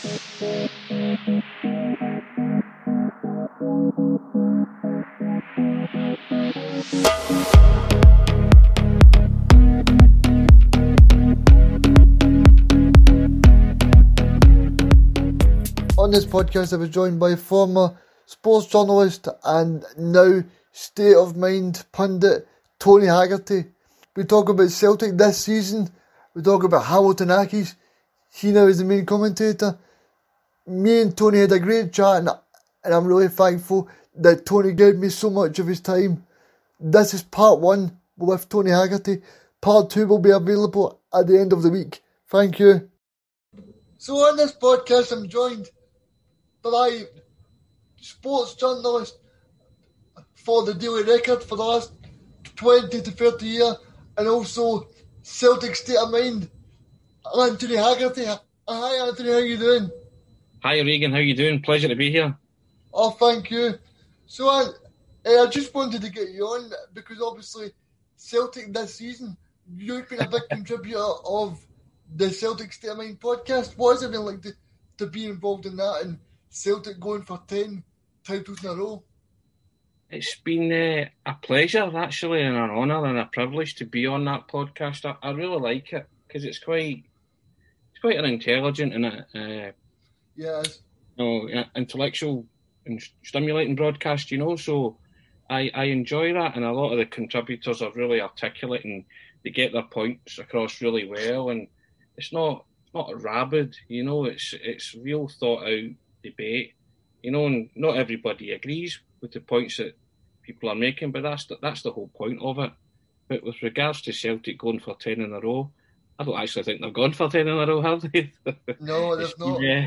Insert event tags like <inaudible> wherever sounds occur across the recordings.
On this podcast, I was joined by former sports journalist and now state of mind pundit Tony Haggerty. We talk about Celtic this season. We talk about Hamilton Accies. He now is the main commentator. Me and Tony had a great chat, and, and I'm really thankful that Tony gave me so much of his time. This is part one with Tony Haggerty. Part two will be available at the end of the week. Thank you. So on this podcast, I'm joined by sports journalist for the Daily Record for the last 20 to 30 years and also Celtic State of Mind, Anthony Haggerty. Hi Anthony, how are you doing? Hi Regan, how you doing? Pleasure to be here. Oh, thank you. So I, I just wanted to get you on because obviously Celtic this season, you've been a big <laughs> contributor of the Celtic State of Mind podcast. What has it been like to, to be involved in that and Celtic going for 10 titles in a row? It's been uh, a pleasure, actually, and an honour and a privilege to be on that podcast. I, I really like it because it's quite, it's quite an intelligent and a, uh, yes, you intellectual and stimulating broadcast. You know, so I I enjoy that, and a lot of the contributors are really articulate and they get their points across really well, and it's not it's not rabid. You know, it's it's real thought out debate. You know, and not everybody agrees with the points that people are making, but that's the, that's the whole point of it. But with regards to Celtic going for ten in a row, I don't actually think they've gone for ten in a row, have they? <laughs> No, they've not. Yeah,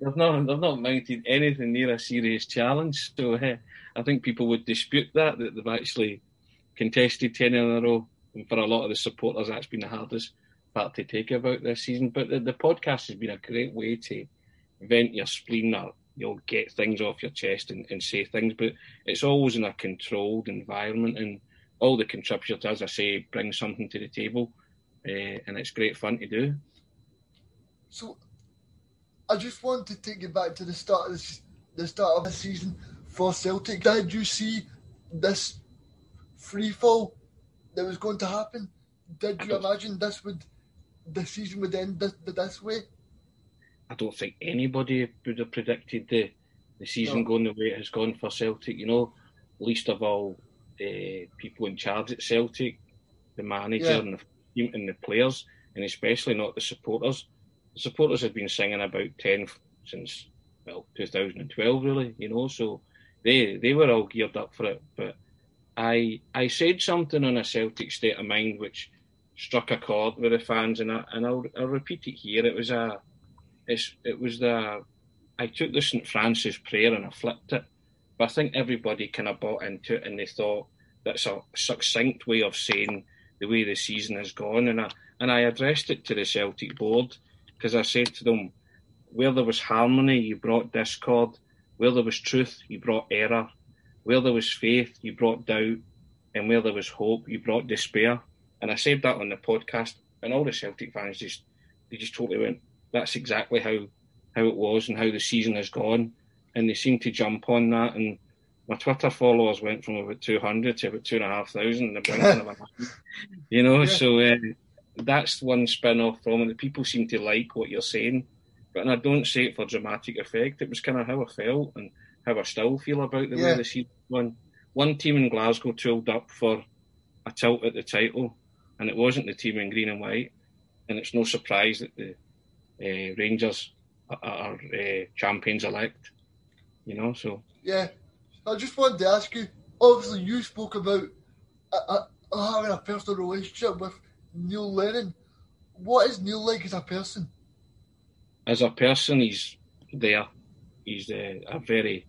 they've not. They've not mounted anything near a serious challenge. So uh, I think people would dispute that that they've actually contested ten in a row. And for a lot of the supporters, that's been the hardest part to take about this season. But the, the podcast has been a great way to vent your spleen or you'll get things off your chest and, and say things, but it's always in a controlled environment and all the contributors, as I say, bring something to the table, uh, and it's great fun to do. So, I just want to take you back to the start of this, the start of the season for Celtic. Did you see this free fall that was going to happen? Did you imagine this would the season would end this, this way? I don't think anybody would have predicted the the season no. going the way it has gone for Celtic. You know, least of all uh, people in charge at Celtic, the manager yeah. and the and the players, and especially not the supporters. The supporters have been singing about ten since well 2012, really. You know, so they they were all geared up for it. But I I said something on a Celtic state of mind which struck a chord with the fans, and I and I'll, I'll repeat it here. It was a it's it was the I took the St Francis prayer and I flipped it, but I think everybody kind of bought into it and they thought that's a succinct way of saying the way the season has gone, and I and I addressed it to the Celtic board because I said to them, where there was harmony, you brought discord. Where there was truth, you brought error. Where there was faith, you brought doubt. And where there was hope, you brought despair. And I said that on the podcast, and all the Celtic fans just they just totally went, that's exactly how how it was and how the season has gone. And they seem to jump on that. And my Twitter followers went from about 200 to about two and a half thousand. <laughs> you know, yeah. so uh, that's one spin off from it. People seem to like what you're saying, but I don't say it for dramatic effect. It was kind of how I felt and how I still feel about the yeah. way the season won. One team in Glasgow tooled up for a tilt at the title, and it wasn't the team in green and white. And it's no surprise that the uh, Rangers are, are uh, champions elect. You know, so yeah. I just wanted to ask you. Obviously, you spoke about uh, uh, having a personal relationship with Neil Lennon. What is Neil like as a person? As a person, he's there. He's uh, a very.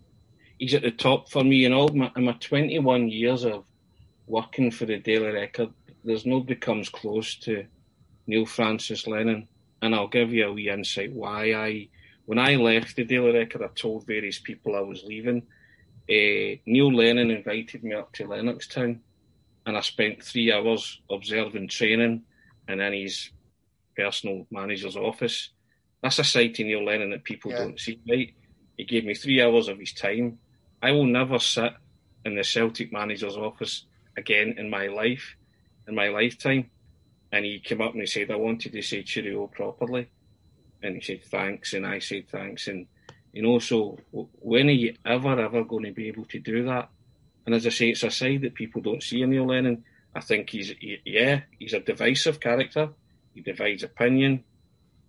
He's at the top for me in all my, in my 21 years of working for the Daily Record. There's nobody comes close to Neil Francis Lennon and I'll give you a wee insight why I, when I left the Daily Record, I told various people I was leaving. Uh, Neil Lennon invited me up to Lennoxtown, and I spent three hours observing training and in his personal manager's office. That's a side to Neil Lennon that people yeah. don't see, right? He gave me three hours of his time. I will never sit in the Celtic manager's office again in my life, in my lifetime. And he came up and he said, I wanted to say cheerio properly. And he said, thanks. And I said, thanks. And, you know, so when are you ever, ever going to be able to do that? And as I say, it's a side that people don't see in Neil Lennon. I think he's, he, yeah, he's a divisive character. He divides opinion.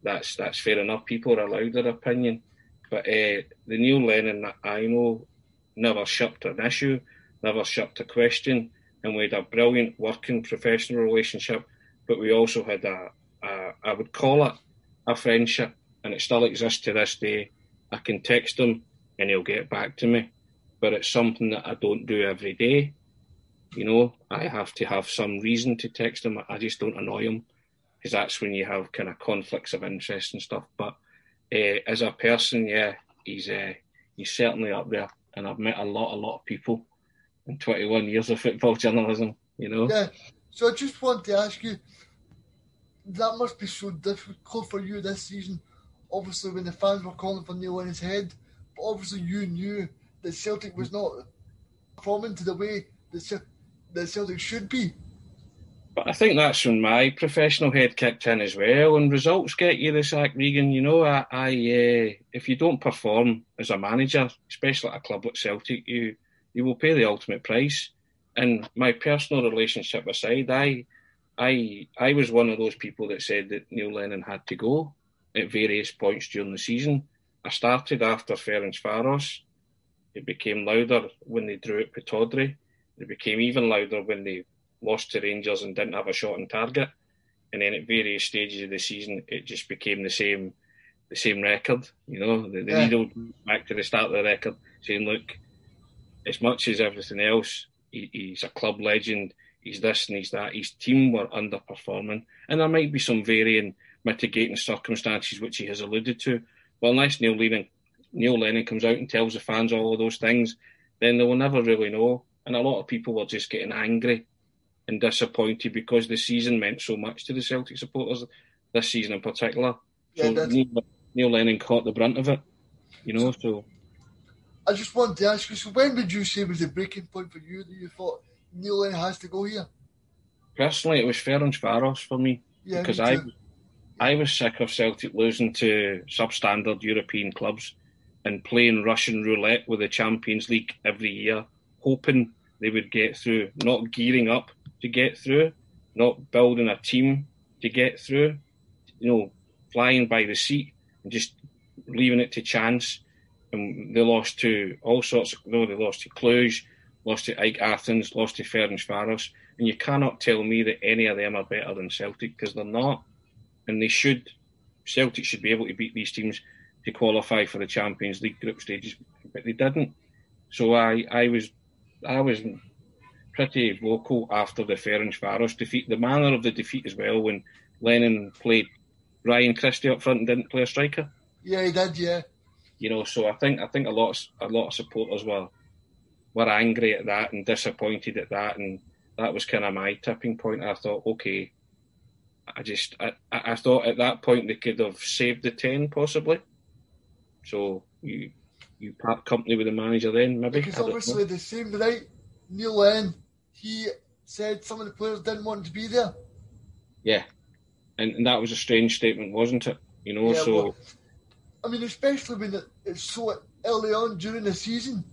That's that's fair enough. People are allowed their opinion. But uh, the Neil Lennon that I know never shirked an issue, never shirked a question, and we had a brilliant working professional relationship. But we also had a, a I would call it a friendship, and it still exists to this day. I can text him and he'll get back to me, but it's something that I don't do every day. You know, I have to have some reason to text him. I just don't annoy him because that's when you have kind of conflicts of interest and stuff. But uh, as a person, yeah, he's uh, he's certainly up there, and I've met a lot, a lot of people in 21 years of football journalism. You know. Yeah. So I just want to ask you, that must be so difficult for you this season. Obviously, when the fans were calling for Neil in his head, but obviously you knew that Celtic was not performing to the way that, Celtic should be. But I think that's when my professional head kicked in as well. And results get you the sack, Regan. You know, I, I uh, if you don't perform as a manager, especially at a club like Celtic, you you will pay the ultimate price. And my personal relationship aside, I I I was one of those people that said that Neil Lennon had to go at various points during the season. I started after Ferencvaros. It became louder when they drew at Pittodrie. It became even louder when they lost to Rangers and didn't have a shot on target. And then at various stages of the season, it just became the same, the same record. You know, the, the yeah. needle back to the start of the record, saying, "Look, as much as everything else, he, he's a club legend. He's this and he's that. His team were underperforming, and there might be some varying mitigating circumstances which he has alluded to. Well, unless Neil Lennon, Neil Lennon comes out and tells the fans all of those things, then they will never really know. And a lot of people were just getting angry and disappointed because the season meant so much to the Celtic supporters this season in particular. Yeah, so Neil, Neil, Lennon caught the brunt of it, you know. So I just wanted to ask you: so when would you say was the breaking point for you that you thought Neil Lennon has to go here? Personally, it was Ferencvaros for me yeah, because me I I was sick of Celtic losing to substandard European clubs and playing Russian roulette with the Champions League every year, hoping they would get through, not gearing up to get through, not building a team to get through, you know, flying by the seat and just leaving it to chance. And they lost to all sorts of, no, they lost to Cluj, lost to AEK Athens, lost to Ferencvaros. And you cannot tell me that any of them are better than Celtic because they're not. And they should, Celtic should be able to beat these teams to qualify for the Champions League group stages, but they didn't. So I, I was, I was pretty vocal after the Ferencvaros defeat. The manner of the defeat as well, when Lennon played Ryan Christie up front and didn't play a striker. Yeah, he did. Yeah. You know, so I think I think a lot of, a lot of supporters were were angry at that and disappointed at that, and that was kind of my tipping point. I thought, okay, I just I, I thought at that point they could have saved the ten possibly. So you you part company with the manager then maybe because obviously the same night Neil Lennon he said some of the players didn't want to be there. Yeah, and, and that was a strange statement, wasn't it? You know, yeah, so. Well, I mean, especially when it's so early on during the season.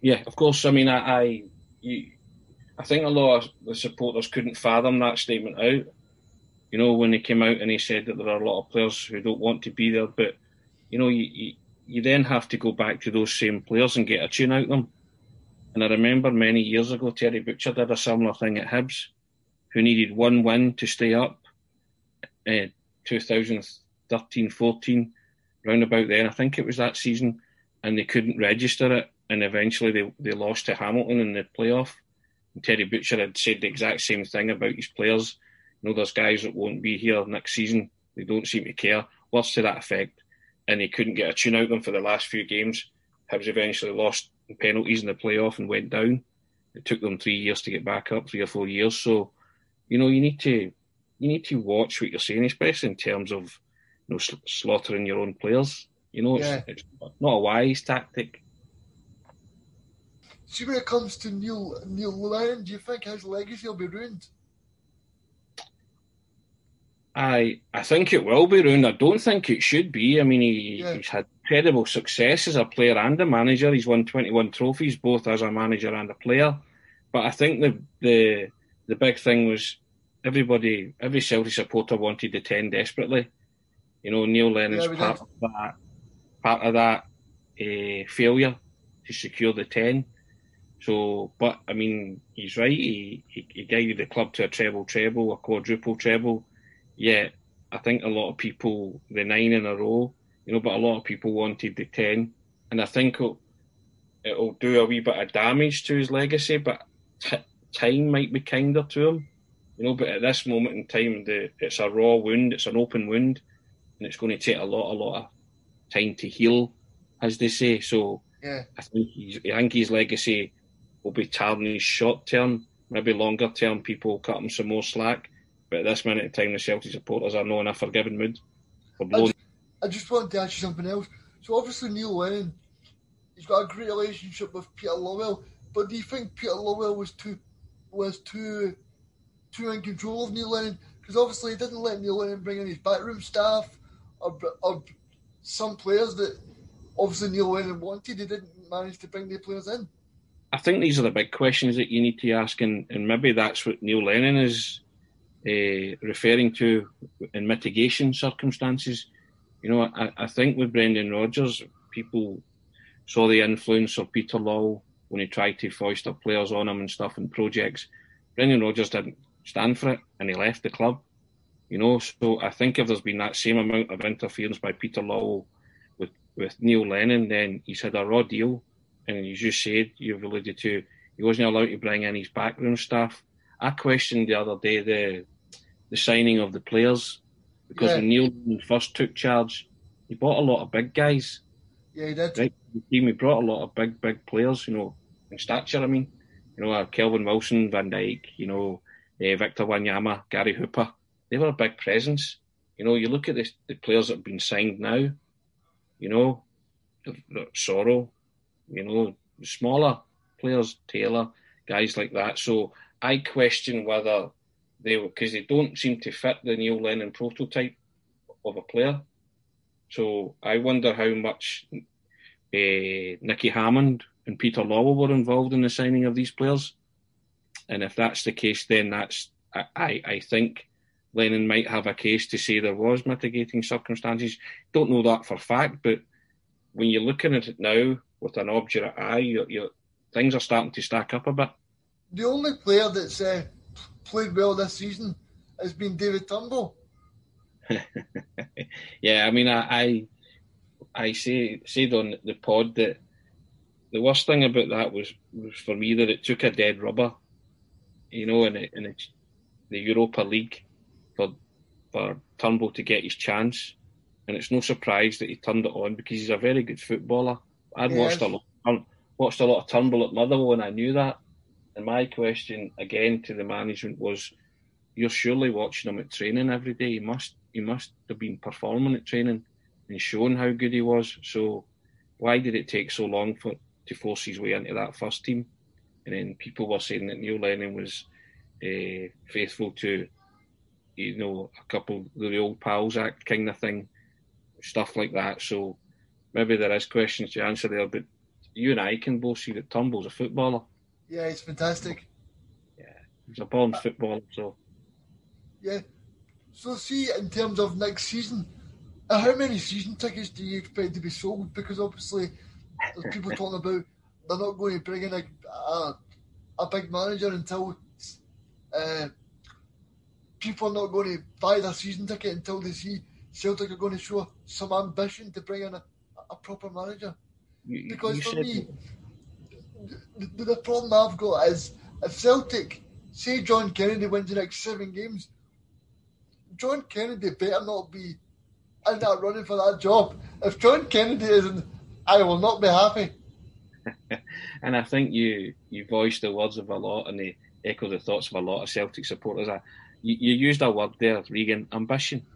Yeah, of course. I mean, I, I, you, I think a lot of the supporters couldn't fathom that statement out. You know, when he came out and he said that there are a lot of players who don't want to be there, but you know, you, you, you then have to go back to those same players and get a tune out of them. And I remember many years ago, Terry Butcher did a similar thing at Hibs, who needed one win to stay up. Uh, 2013 14, round about then, I think it was that season, and they couldn't register it. And eventually they, they lost to Hamilton in the playoff. Terry Butcher had said the exact same thing about his players. You know, there's guys that won't be here next season. They don't seem to care. Words to that effect. And he couldn't get a tune out of them for the last few games. Hibs eventually lost penalties in the playoff and went down. It took them three years to get back up, three or four years. So, you know, you need to you need to watch what you're saying, especially in terms of you know, slaughtering your own players. You know, Yeah. it's, it's not a wise tactic. See, when it comes to Neil Neil Lennon, do you think his legacy will be ruined? I I think it will be ruined. I don't think it should be. I mean, he, Yeah. he's had incredible success as a player and a manager. He's won 21 trophies, both as a manager and a player. But I think the the the big thing was everybody, every Celtic supporter wanted the 10 desperately. You know, Neil Lennon's Yeah, part did. of that, part of that uh, failure to secure the 10. So, but I mean, he's right. He, he, he guided the club to a treble treble, a quadruple treble. Yeah, I think a lot of people, the nine in a row, you know, but a lot of people wanted the 10. And I think it'll, it'll do a wee bit of damage to his legacy, but t- time might be kinder to him, you know. But at this moment in time, the, it's a raw wound, it's an open wound, and it's going to take a lot, a lot of time to heal, as they say. So Yeah. I think, he's, I think his legacy will be tarnished short term, maybe longer term. People will cut him some more slack. But at this minute in time, the Celtic supporters are not in a forgiving mood. I just, I just wanted to ask you something else. So obviously Neil Lennon, he's got a great relationship with Peter Lawwell, but do you think Peter Lawwell was too was too too in control of Neil Lennon? Because obviously he didn't let Neil Lennon bring in his backroom staff or, or some players that obviously Neil Lennon wanted. He didn't manage to bring the players in. I think these are the big questions that you need to ask, and, and maybe that's what Neil Lennon is uh, referring to in mitigation circumstances. You know, I, I think with Brendan Rodgers, people saw the influence of Peter Lawwell when he tried to foist up players on him and stuff and projects. Brendan Rodgers didn't stand for it, and he left the club. You know, so I think if there's been that same amount of interference by Peter Lawwell with with Neil Lennon, then he's had a raw deal and as you said, you've alluded to, he wasn't allowed to bring in his backroom staff. I questioned the other day the the signing of the players because Yeah. when Neil first took charge, he bought a lot of big guys. Yeah, he did. Right, the team he brought a lot of big, big players. You know, in stature. I mean, you know, uh, Kelvin Wilson, Van Dijk. You know, uh, Victor Wanyama, Gary Hooper. They were a big presence. You know, you look at the, the players that have been signed now. You know, Soro. You know, smaller players, Taylor, guys like that. So I question whether they because they don't seem to fit the Neil Lennon prototype of a player. So I wonder how much uh, Nicky Hammond and Peter Lawwell were involved in the signing of these players. And if that's the case, then that's I, I, I think Lennon might have a case to say there was mitigating circumstances. Don't know that for fact, but when you're looking at it now with an obdurate eye, you're, you're, things are starting to stack up a bit. The only player that's uh, played well this season has been David Turnbull. <laughs> yeah, I mean, I, I I say said on the pod that the worst thing about that was, was for me that it took a dead rubber, you know, in, the- in the, the Europa League for for Turnbull to get his chance, and it's no surprise that he turned it on because he's a very good footballer. I'd watched a lot, watched a lot of Turnbull at Motherwell, and I knew that. And my question again to the management was, you're surely watching him at training every day. He must he must have been performing at training and showing how good he was. So why did it take so long for to force his way into that first team? And then people were saying that Neil Lennon was uh, faithful to, you know, a couple of the old pals act kind of thing, stuff like that. So maybe there is questions to answer there, but you and I can both see that Turnbull's a footballer. Yeah, it's fantastic. Yeah, he's a born footballer, so Yeah. So see, in terms of next season, uh, how many season tickets do you expect to be sold? Because obviously, there's people talking about they're not going to bring in a a, a big manager until uh, people are not going to buy their season ticket until they see Celtic are going to show some ambition to bring in a, a proper manager. you, Because you for me, the, the problem I've got is if Celtic, say John Kennedy wins the next seven games, John Kennedy better not be in that running for that job. If John Kennedy isn't, I will not be happy. <laughs> and I think you you voiced the words of a lot and they echo the thoughts of a lot of Celtic supporters. I, you, you used a word there, Regan, ambition.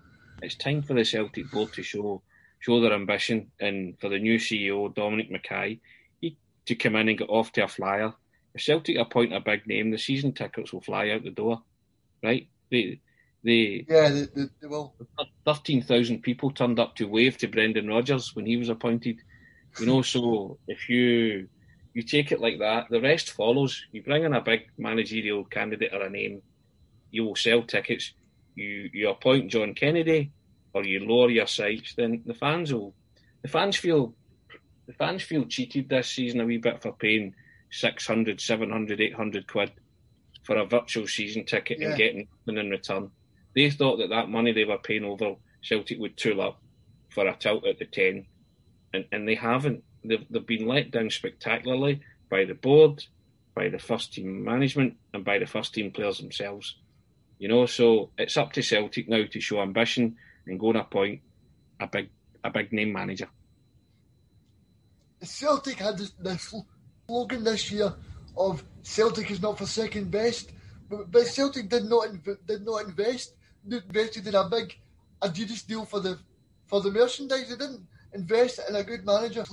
it's time for the Celtic board to show show their ambition, and for the new CEO Dominic McKay he, to come in and get off to a flyer. If Celtic appoint a big name, the season tickets will fly out the door, right? They, they yeah, they, they, they will. Thirteen thousand people turned up to wave to Brendan Rodgers when he was appointed. You know, so if you you take it like that, the rest follows. You bring in a big managerial candidate or a name, you will sell tickets. You you appoint John Kennedy, or you lower your sights, then the fans will. The fans feel the fans feel cheated this season a wee bit for paying 600, 700, 800 quid for a virtual season ticket yeah. and getting nothing in return. They thought that that money they were paying over Celtic would tool up for a tilt at the 10, and, and they haven't. They've, they've been let down spectacularly by the board, by the first team management, and by the first team players themselves. You know, so it's up to Celtic now to show ambition and go and appoint a big a big name manager. Celtic had this, this slogan this year of Celtic is not for second best, but, but Celtic did not did not invest. Invested in a big Adidas deal for the for the merchandise. They didn't invest in a good manager,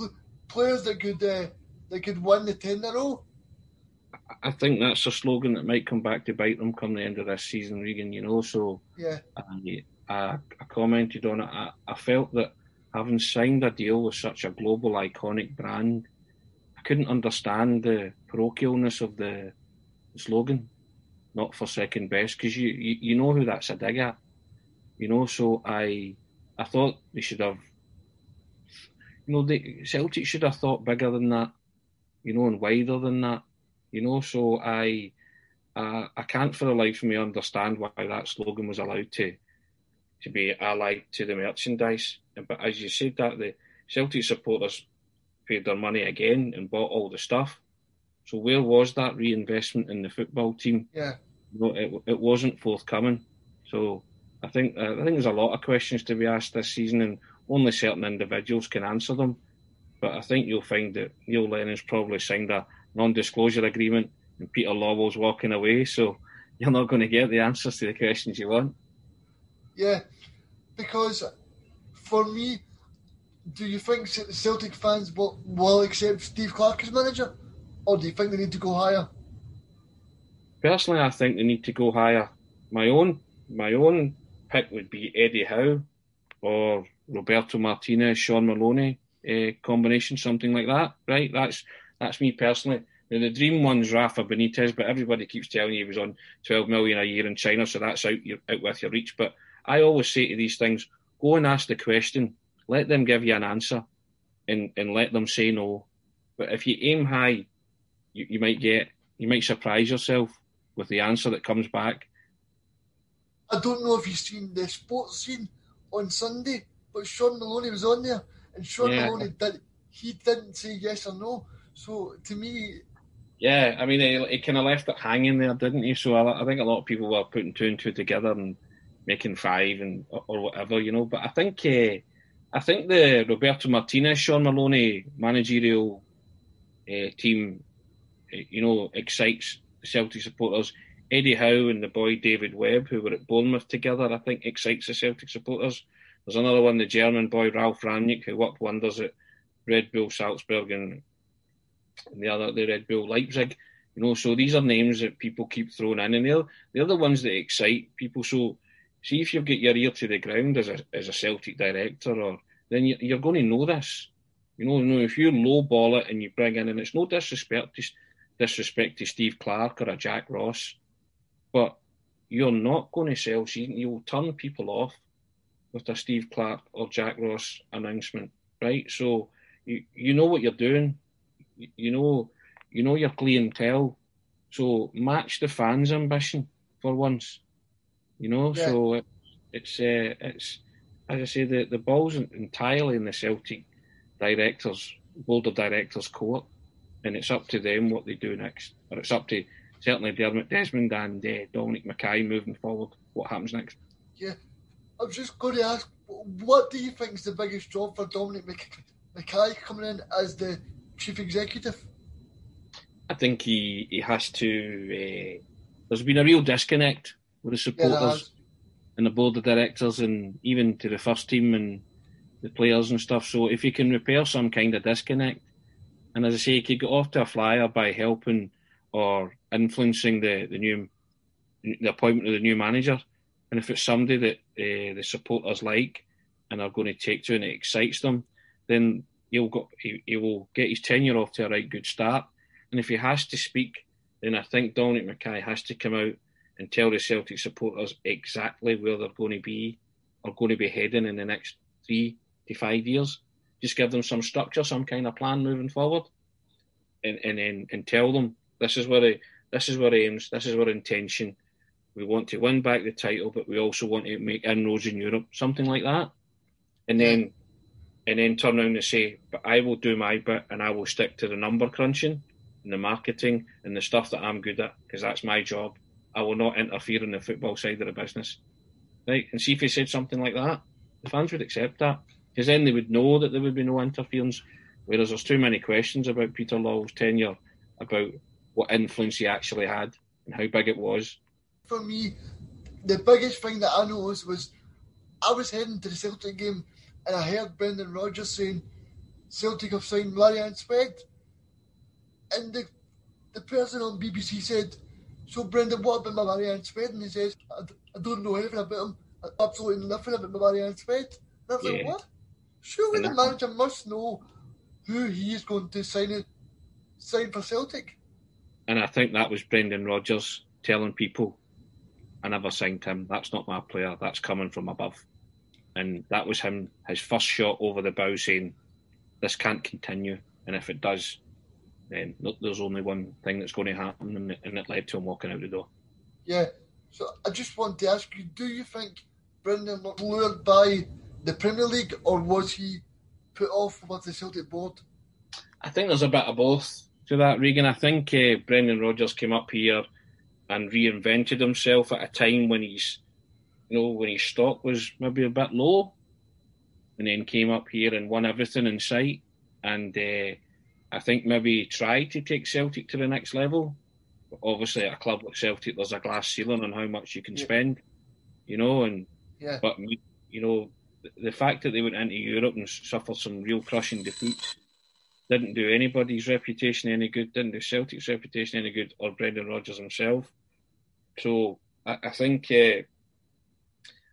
players that could uh, that could win the ten in a row. I think that's a slogan that might come back to bite them come the end of this season, Regan. You know, so yeah, I, I, I commented on it. I, I felt that having signed a deal with such a global iconic brand, I couldn't understand the parochialness of the slogan, not for second best, because you, you, you know who that's a dig at, you know. So I I thought they should have, you know, the Celtic should have thought bigger than that, you know, and wider than that, you know. So I uh, I can't for the life of me understand why that slogan was allowed to to be allied to the merchandise. But as you said, that the Celtic supporters paid their money again and bought all the stuff. So where was that reinvestment in the football team? Yeah, no, it it wasn't forthcoming. So I think uh, I think there's a lot of questions to be asked this season, and only certain individuals can answer them. But I think you'll find that Neil Lennon's probably signed a non-disclosure agreement, and Peter Lawwell's walking away. So you're not going to get the answers to the questions you want. Yeah, because for me, do you think Celtic fans will, will accept Steve Clarke as manager, or do you think they need to go higher? Personally, I think they need to go higher. My own my own pick would be Eddie Howe or Roberto Martinez, Shaun Maloney uh, combination, something like that. Right? That's that's me personally. Now, the dream one's Rafa Benitez, but everybody keeps telling you he was on 12 million a year in China, so that's out, out with your reach. But I always say to these things, go and ask the question, let them give you an answer, and, and let them say no. But if you aim high, you, you might get, you might surprise yourself with the answer that comes back. I don't know if you've seen the sports scene on Sunday, but Shaun Maloney was on there, and Sean yeah. Maloney did he didn't say yes or no. So to me, yeah, I mean, he kind of left it hanging there, didn't he? So I, I, think a lot of people were putting two and two together and making five and or whatever, you know. But I think uh, I think the Roberto Martinez, Shaun Maloney managerial uh, team, uh, you know, excites Celtic supporters. Eddie Howe and the boy David Webb, who were at Bournemouth together, I think excites the Celtic supporters. There's another one, the German boy Ralf Rangnick, who worked wonders at Red Bull Salzburg and the other, the Red Bull Leipzig. You know, so these are names that people keep throwing in, and they're they're the ones that excite people. So, see if you've got your ear to the ground as a as a Celtic director, or then you, are going to know this. You know, you know, if you lowball it and you bring in, and it's no disrespect to disrespect to Steve Clarke or a Jack Ross but you're not going to sell season. You'll turn people off with a Steve Clarke or Jack Ross announcement, right? So you you know what you're doing. You know you know your clientele. So match the fans' ambition for once. You know, yeah. so it, it's uh, it's as I say the the ball's entirely in the Celtic directors board of directors court, and it's up to them what they do next, or it's up to certainly Dermot Desmond and uh, Dominic McKay moving forward. What happens next? Yeah, I was just going to ask, what do you think is the biggest job for Dominic McKay coming in as the chief executive? I think he, he has to. Uh, there's been a real disconnect with the supporters, yeah, and the board of directors and even to the first team and the players and stuff. So if you can repair some kind of disconnect, and as I say, you could get off to a flyer by helping or influencing the, the new the appointment of the new manager. And if it's somebody that uh, the supporters like and are going to take to and it excites them, then he'll he, he will get his tenure off to a right good start. And if he has to speak, then I think Dominic McKay has to come out and tell the Celtic supporters exactly where they're going to be or going to be heading in the next three to five years. Just give them some structure, some kind of plan moving forward, and and and, and tell them this is where the this is where aims, this is where intention. We want to win back the title, but we also want to make inroads in Europe, something like that. And then and then turn around and say, But I will do my bit and I will stick to the number crunching and the marketing and the stuff that I'm good at, because that's my job. I will not interfere in the football side of the business. Right? And see if he said something like that, the fans would accept that. Because then they would know that there would be no interference. Whereas there's too many questions about Peter Lawwell's tenure, about what influence he actually had and how big it was. For me, the biggest thing that I noticed was I was heading to the Celtic game and I heard Brendan Rodgers saying Celtic have signed Marian Shved. And the, the person on BBC said, So, Brendan, what about my Marian Shved? And he says, I, I don't know anything about him. Absolutely nothing about my Marian Shved. And I was yeah. like, What? Surely the manager must know who he is going to sign, it, sign for Celtic. And I think that was Brendan Rodgers telling people, I never signed him. That's not my player. That's coming from above. And that was him, his first shot over the bow saying, this can't continue. And if it does, then there's only one thing that's going to happen. And it led to him walking out the door. Yeah. So I just want to ask you, do you think Brendan was lured by the Premier League or was he put off with the Celtic board? I think there's a bit of both to that, Regan. I think uh, Brendan Rodgers came up here and reinvented himself at a time when he's, you know, when his stock was maybe a bit low, and then came up here and won everything in sight. And uh, I think maybe tried to take Celtic to the next level. But obviously, at a club like Celtic, there's a glass ceiling on how much you can yeah. spend, you know. And yeah. but you know, the fact that they went into Europe and suffered some real crushing defeats didn't do anybody's reputation any good, didn't do Celtic's reputation any good, or Brendan Rodgers himself. So I, I think uh,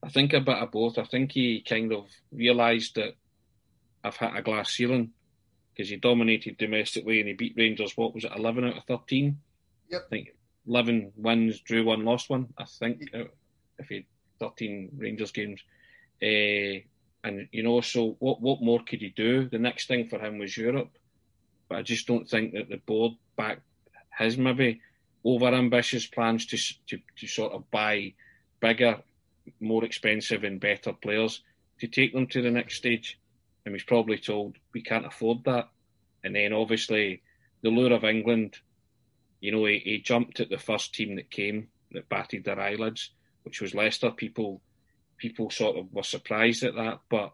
I think a bit of both. I think he kind of realised that I've hit a glass ceiling because he dominated domestically and he beat Rangers. What was it, eleven out of thirteen? Yep. I think eleven wins, drew one, lost one. I think if he thirteen Rangers games. Uh, and you know, so what? What more could he do? The next thing for him was Europe but I just don't think that the board back his maybe over ambitious plans to, to to sort of buy bigger, more expensive and better players to take them to the next stage. And he's probably told we can't afford that. And then obviously the lure of England, you know, he, he jumped at the first team that came that batted their eyelids, which was Leicester. People people sort of were surprised at that, but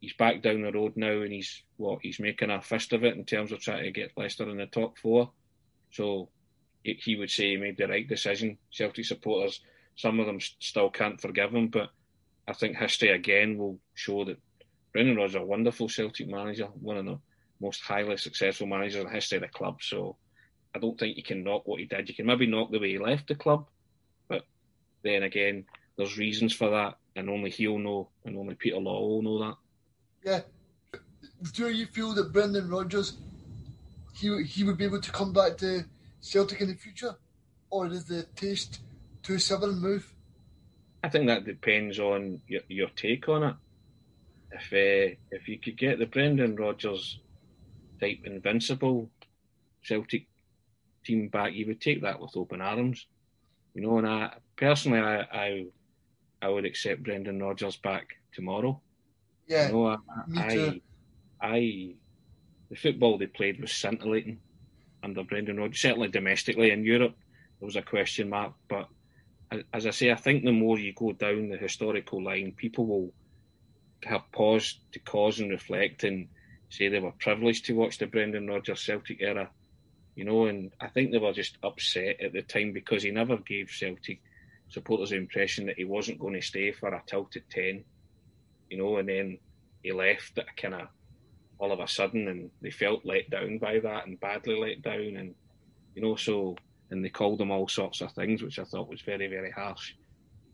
he's back down the road now and he's what he's making a fist of it in terms of trying to get Leicester in the top four. So he would say he made the right decision. Celtic supporters, some of them still can't forgive him, but I think history again will show that Brendan Rodgers a wonderful Celtic manager, one of the most highly successful managers in the history of the club. So I don't think you can knock what he did. You can maybe knock the way he left the club, but then again, there's reasons for that, and only he'll know, and only Peter Law will know that. Yeah. Do you feel that Brendan Rodgers he he would be able to come back to Celtic in the future, or is the taste too southern move? I think that depends on your, your take on it. If uh, if you could get the Brendan Rodgers type invincible Celtic team back, you would take that with open arms. You know, and I personally, I I, I would accept Brendan Rodgers back tomorrow. Yeah, you know, I, me too. I, I, the football they played was scintillating under Brendan Rodgers. Certainly domestically in Europe, there was a question mark. But as I say, I think the more you go down the historical line, people will have paused to cause and reflect and say they were privileged to watch the Brendan Rodgers Celtic era. You know, and I think they were just upset at the time because he never gave Celtic supporters the impression that he wasn't going to stay for a tilted 10, you know, and then he left at kind of all of a sudden and they felt let down by that and badly let down and, you know, so, and they called him all sorts of things, which I thought was very, very harsh.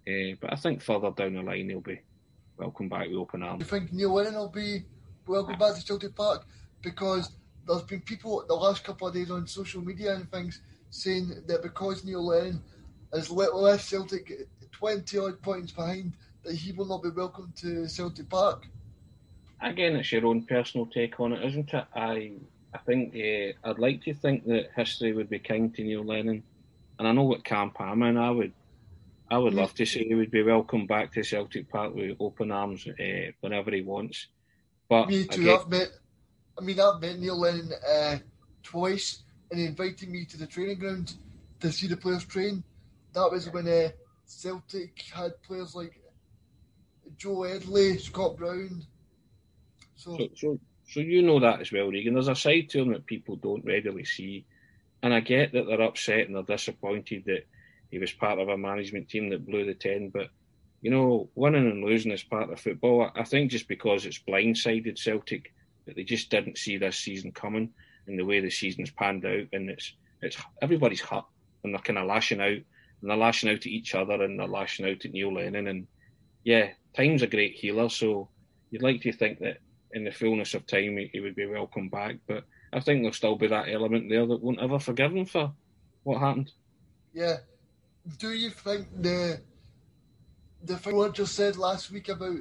Uh, but I think further down the line he'll be welcome back with open arms. Do you think Neil Lennon will be welcome back to Celtic Park? Because there's been people the last couple of days on social media and things saying that because Neil Lennon is less Celtic 20 odd points behind, that he will not be welcome to Celtic Park. Again, it's your own personal take on it, isn't it? I I think uh, I'd like to think that history would be kind to Neil Lennon, and I know what camp I'm in. I would I would love to see he would be welcome back to Celtic Park with open arms uh, whenever he wants. But me too. Again, I've met. I mean, I've met Neil Lennon uh, twice, and he invited me to the training ground to see the players train. That was when uh, Celtic had players like Joe Ledley, Scott Brown. So, so, so, so you know that as well, Regan. There's a side to him that people don't readily see, and I get that they're upset and they're disappointed that he was part of a management team that blew the 10. But, you know, winning and losing is part of football. I think just because it's blindsided Celtic, that they just didn't see this season coming and the way the season's panned out. And it's, it's everybody's hurt and they're kind of lashing out and they're lashing out at each other and they're lashing out at Neil Lennon. And yeah, time's a great healer. So you'd like to think that in the fullness of time he, he would be welcome back. But I think there'll still be that element there that won't ever forgive him for what happened. Yeah, do you think the the thing what just said last week about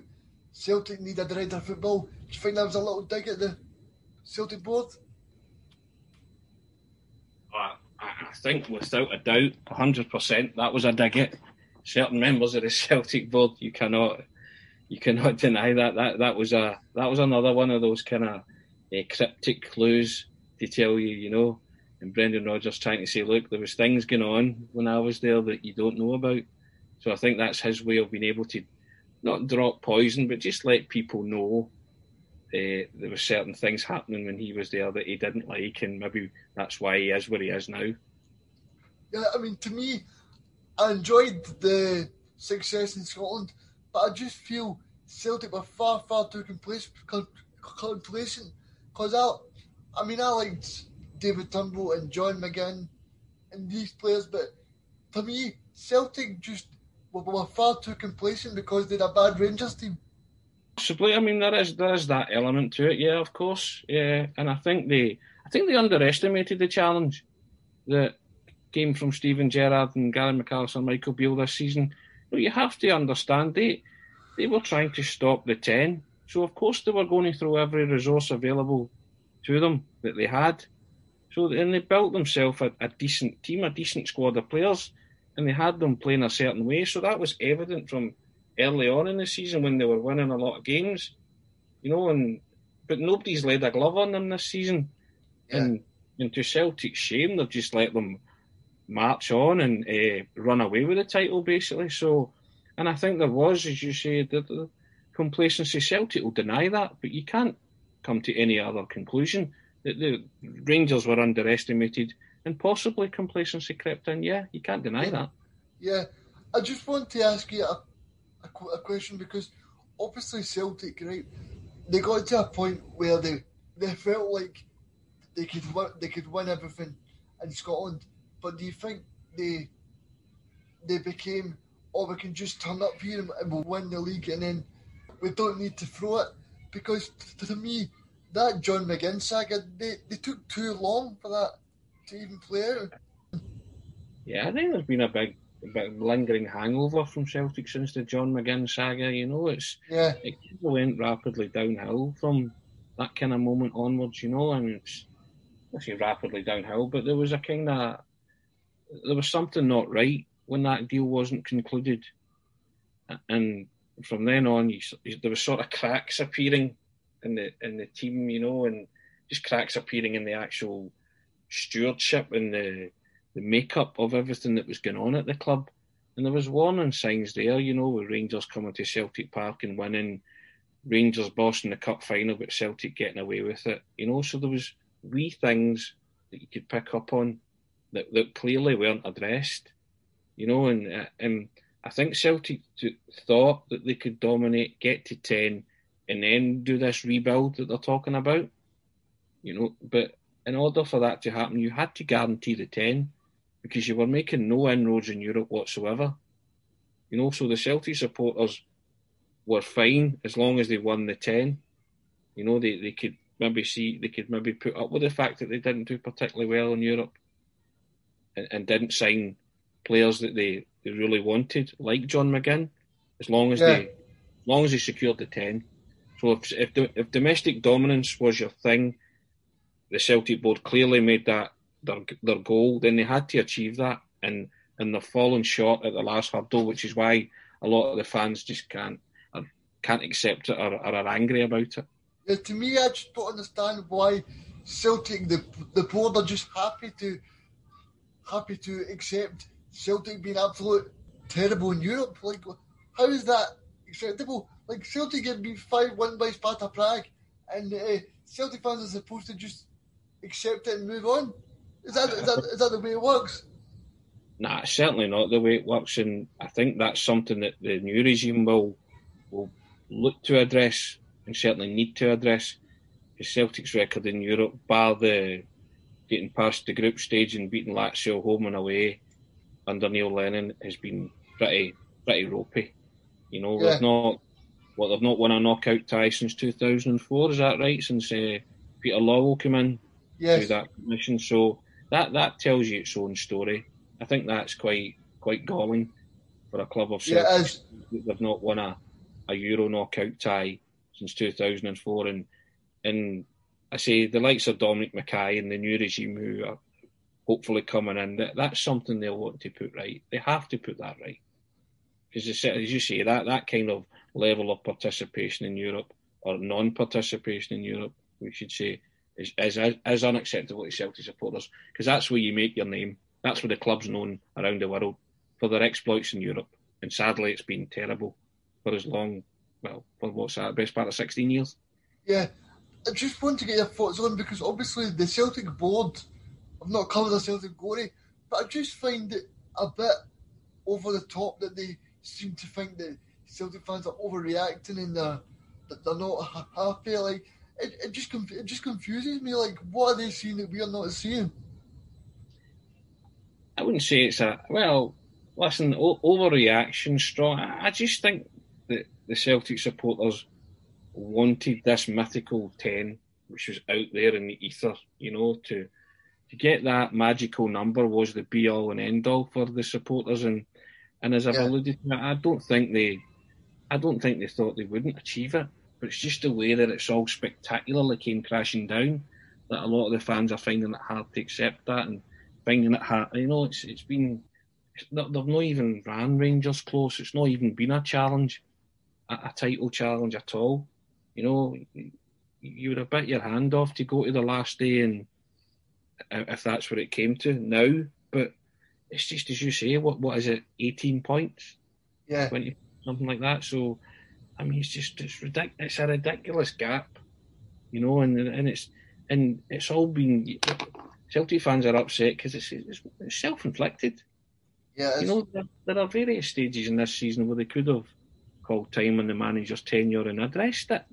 Celtic need a director of football? Do you think that was a little dig at the Celtic board? I, I think without a doubt, hundred percent, that was a dig at certain members of the Celtic board. You cannot you cannot <laughs> deny that. That that was a that was another one of those kind of uh, cryptic clues to tell you, you know, and Brendan Rodgers trying to say, look, there was things going on when I was there that you don't know about. So I think that's his way of being able to not drop poison, but just let people know uh, there were certain things happening when he was there that he didn't like, and maybe that's why he is where he is now. Yeah, I mean, to me, I enjoyed the success in Scotland, but I just feel Celtic were far, far too complacent. Because I, I mean, I liked David Turnbull and John McGinn and these players, but to me, Celtic just were, were far too complacent because they had a bad Rangers team. Possibly, I mean there is there is that element to it, yeah, of course, yeah, and I think they I think they underestimated the challenge that came from Steven Gerrard and Gary McAllister and Michael Beale this season. But you have to understand they they were trying to stop the ten, so of course they were going to throw every resource available to them that they had. So and they built themselves a, a, decent team, a decent squad of players, and they had them playing a certain way. So that was evident from early on in the season when they were winning a lot of games, you know. And but nobody's laid a glove on them this season, yeah. and and to Celtic's shame, they've just let them march on and uh, run away with the title basically. So, and I think there was, as you say, the, the complacency. Celtic will deny that, but you can't come to any other conclusion that the Rangers were underestimated and possibly complacency crept in. Yeah, you can't deny that. Yeah, I just want to ask you a, a, a question because obviously Celtic, right? They got to a point where they they felt like they could win, they could win everything in Scotland, but do you think they they became, oh, we can just turn up here and we'll win the league, and then we don't need to throw it? Because to me, that John McGinn saga, they, they took too long for that to even play out. Yeah, I think there's been a big, a bit lingering hangover from Celtic since the John McGinn saga. You know, it's yeah, it went rapidly downhill from that kind of moment onwards. You know, and it's I say rapidly downhill, but there was a kind of there was something not right when that deal wasn't concluded, and from then on, you, there was sort of cracks appearing in the in the team, you know, and just cracks appearing in the actual stewardship and the the makeup of everything that was going on at the club. And there was warning signs there, you know, with Rangers coming to Celtic Park and winning, Rangers bossing the cup final, but Celtic getting away with it. You know, so there was wee things that you could pick up on that, that clearly weren't addressed. You know, and and I think Celtic thought that they could dominate, get to 10, and then do this rebuild that they're talking about. You know, but in order for that to happen, you had to guarantee the 10 because you were making no inroads in Europe whatsoever. You know, so the Celtic supporters were fine as long as they won the 10. You know, they, they could maybe see, they could maybe put up with the fact that they didn't do particularly well in Europe and, and didn't sign players that they, they really wanted, like John McGinn, as long as yeah. they as long as they secured the 10. So if, if, if domestic dominance was your thing, the Celtic board clearly made that their their goal. Then they had to achieve that, and and they're falling short at the last hurdle, which is why a lot of the fans just can't can't accept it or, or are angry about it. Yeah, to me, I just don't understand why Celtic the the board are just happy to happy to accept Celtic being absolute terrible in Europe. Like, how is that acceptable? Like Celtic get beat five one by Sparta Prague, and uh, Celtic fans are supposed to just accept it and move on. Is that, is that, is that the way it works? Nah, certainly not the way it works, and I think that's something that the new regime will will look to address and certainly need to address. Celtic's record in Europe, bar the getting past the group stage and beating Lazio home and away under Neil Lennon, has been pretty pretty ropey. You know, yeah. they've not well, they've not won a knockout tie since 2004. Is that right? Since uh, Peter Lawwell came in yes. to that commission, so that that tells you its own story. I think that's quite quite galling for a club of. Yeah, They've not won a, a Euro knockout tie since 2004, and and I say the likes of Dominic McKay and the new regime who are hopefully coming in, that, that's something they'll want to put right. They have to put that right because as you say, that that kind of level of participation in Europe or non-participation in Europe, we should say, is, is, is unacceptable to Celtic supporters because that's where you make your name. That's where the club's known around the world for their exploits in Europe. And sadly, it's been terrible for as long, well, for what's that, best part of 16 years? Yeah. I just want to get your thoughts on because obviously the Celtic board, I've not covered the Celtic glory, but I just find it a bit over the top that they seem to think that Celtic fans are overreacting and they're, they're not happy. Like, it, it just it just confuses me. Like, what are they seeing that we are not seeing? I wouldn't say it's a well. Listen, overreaction, strong. I just think that the Celtic supporters wanted this mythical ten, which was out there in the ether. You know, to to get that magical number was the be all and end all for the supporters. And and as I've yeah. alluded to, I don't think they, I don't think they thought they wouldn't achieve it but it's just the way that it's all spectacularly came crashing down that a lot of the fans are finding it hard to accept that and finding it hard. You know, it's it's been they've not even ran Rangers close. It's not even been a challenge, a, a title challenge at all. You know, you would have bit your hand off to go to the last day, and if that's what it came to now. But it's just as you say. What what is it? Eighteen points. Yeah. Twenty something like that. So I mean, it's just it's ridiculous. It's a ridiculous gap, you know, and and it's and it's all been Celtic fans are upset because it's, it's, it's self inflicted. Yeah, you know, there, there, are various stages in this season where they could have called time on the manager's tenure and addressed it,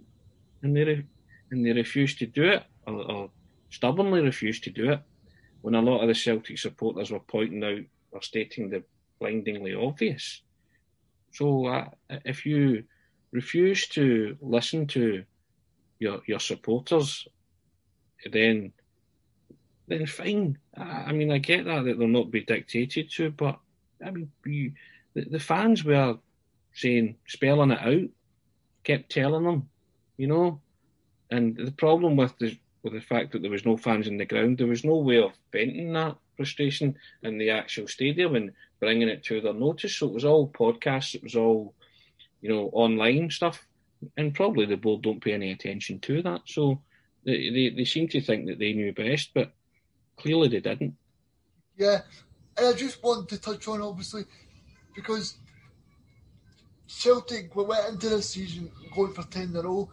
and they re- and they refused to do it, or, or stubbornly refused to do it, when a lot of the Celtic supporters were pointing out or stating the blindingly obvious. So uh, if you refuse to listen to your your supporters, then then fine. I, mean, I get that that they'll not be dictated to, but I mean, you, the, the fans were saying spelling it out, kept telling them, you know, and the problem with the with the fact that there was no fans in the ground, there was no way of venting that frustration in the actual stadium and bringing it to their notice. So it was all podcasts, it was all you know, online stuff, and probably the board don't pay any attention to that. So they, they, they seem to think that they knew best, but clearly they didn't. Yeah, and I just want to touch on obviously because Celtic we went into the season going for ten in a row.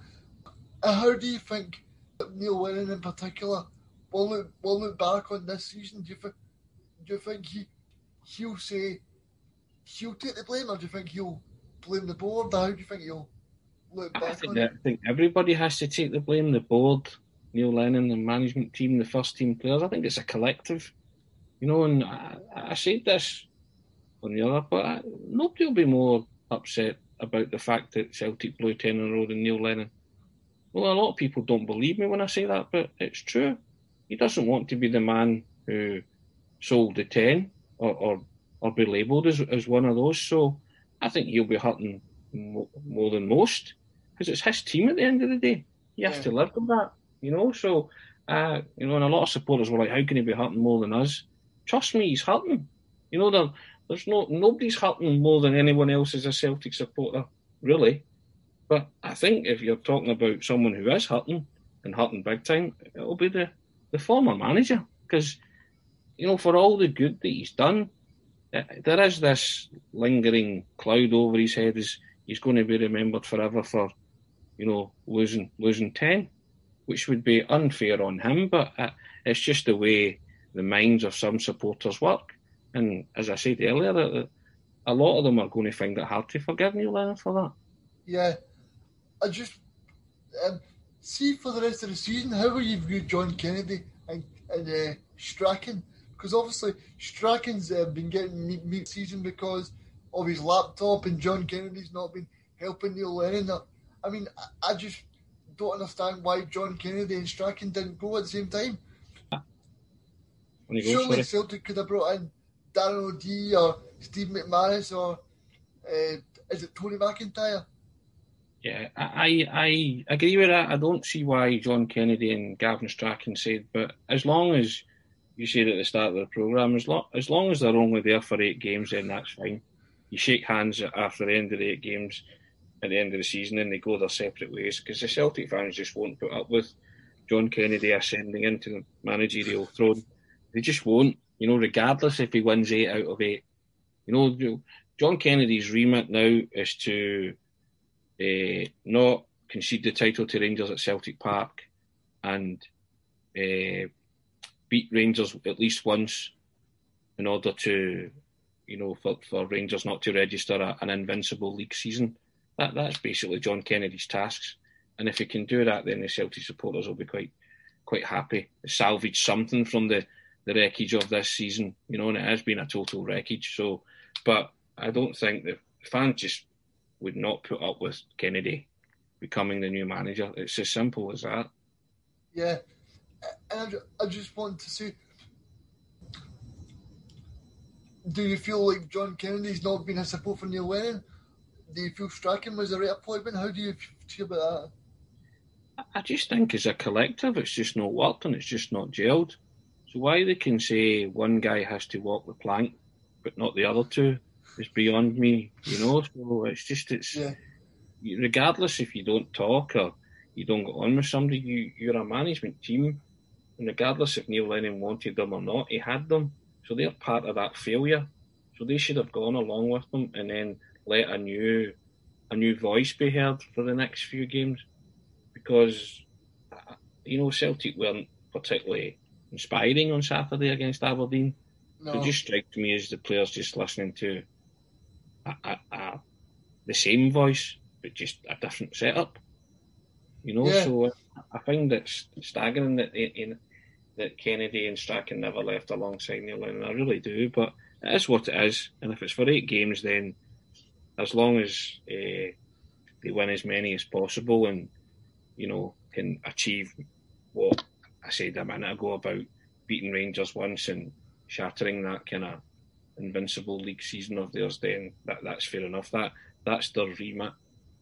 How do you think Neil Lennon in particular will look will look back on this season? Do you think do you think he he'll say he'll take the blame, or do you think he'll blame the board? Or how do you think he'll look back I think, on that, I think everybody has to take the blame. The board, Neil Lennon, the management team, the first team players. I think it's a collective, you know. And I, I said this on the other, but I, nobody will be more upset about the fact that Celtic blew ten in a row than Neil Lennon. Well, a lot of people don't believe me when I say that, but it's true. He doesn't want to be the man who sold the ten or or, or be labelled as, as one of those. So I think he'll be hurting mo- more than most because it's his team at the end of the day. He has Yeah. to live with that, you know. So, uh, you know, and a lot of supporters were like, "How can he be hurting more than us?" Trust me, he's hurting. You know, there's no nobody's hurting more than anyone else as a Celtic supporter, really. But I think if you're talking about someone who is hurting and hurting big time, it'll be the, the former manager because, you know, for all the good that he's done, uh, there is this lingering cloud over his head. Is he's going to be remembered forever for, you know, losing losing ten, which would be unfair on him. But uh, it's just the way the minds of some supporters work. And as I said earlier, a lot of them are going to find it hard to forgive Neil Lennon for that. Yeah, I just um, see for the rest of the season how will you view John Kennedy and and uh, Strachan? Because obviously Strachan's uh, been getting meat, meat season because of his laptop, and John Kennedy's not been helping Neil Lennon. I mean, I, I just don't understand why John Kennedy and Strachan didn't go at the same time. When you go, Surely. Celtic could have brought in Darren O'D or Steve McManus or uh, is it Tony McIntyre? Yeah, I, I agree with that. I don't see why John Kennedy and Gavin Strachan said, but as long as you said at the start of the programme, as, lo- as long as they're only there for eight games, then that's fine. You shake hands after the end of the eight games at the end of the season and they go their separate ways because the Celtic fans just won't put up with John Kennedy ascending into the managerial throne. They just won't, you know, regardless if he wins eight out of eight. You know, John Kennedy's remit now is to uh, not concede the title to Rangers at Celtic Park and uh, beat Rangers at least once in order to, you know, for, for Rangers not to register a, an invincible league season. That that's basically John Kennedy's tasks, and if he can do that, then the Celtic supporters will be quite quite happy. Salvage something from the the wreckage of this season, you know, and it has been a total wreckage. So, but I don't think the fans just would not put up with Kennedy becoming the new manager. It's as simple as that. Yeah, and I, just want to say, do you feel like John Kennedy's not been a support for Neil Lennon? Do you feel Strachan was the right appointment? How do you feel about that? I just think as a collective, it's just not worked and it's just not gelled. So why they can say one guy has to walk the plank, but not the other two, is beyond me. You know, so it's just it's Yeah, regardless if you don't talk or you don't get on with somebody, you you're a management team, and regardless if Neil Lennon wanted them or not, he had them. So they're part of that failure. So they should have gone along with them and then let a new a new voice be heard for the next few games, because you know Celtic weren't particularly inspiring on Saturday against Aberdeen. no, It just strikes me as the players just listening to a, a, a, the same voice, but just a different setup. You know, Yeah. so I find it staggering that in, that Kennedy and Strachan never left alongside Neil Lennon. I really do, but it is what it is. And if it's for eight games, then as long as uh, they win as many as possible and you know can achieve what I said a minute ago about beating Rangers once and shattering that kind of invincible league season of theirs, then that that's fair enough. That that's their remit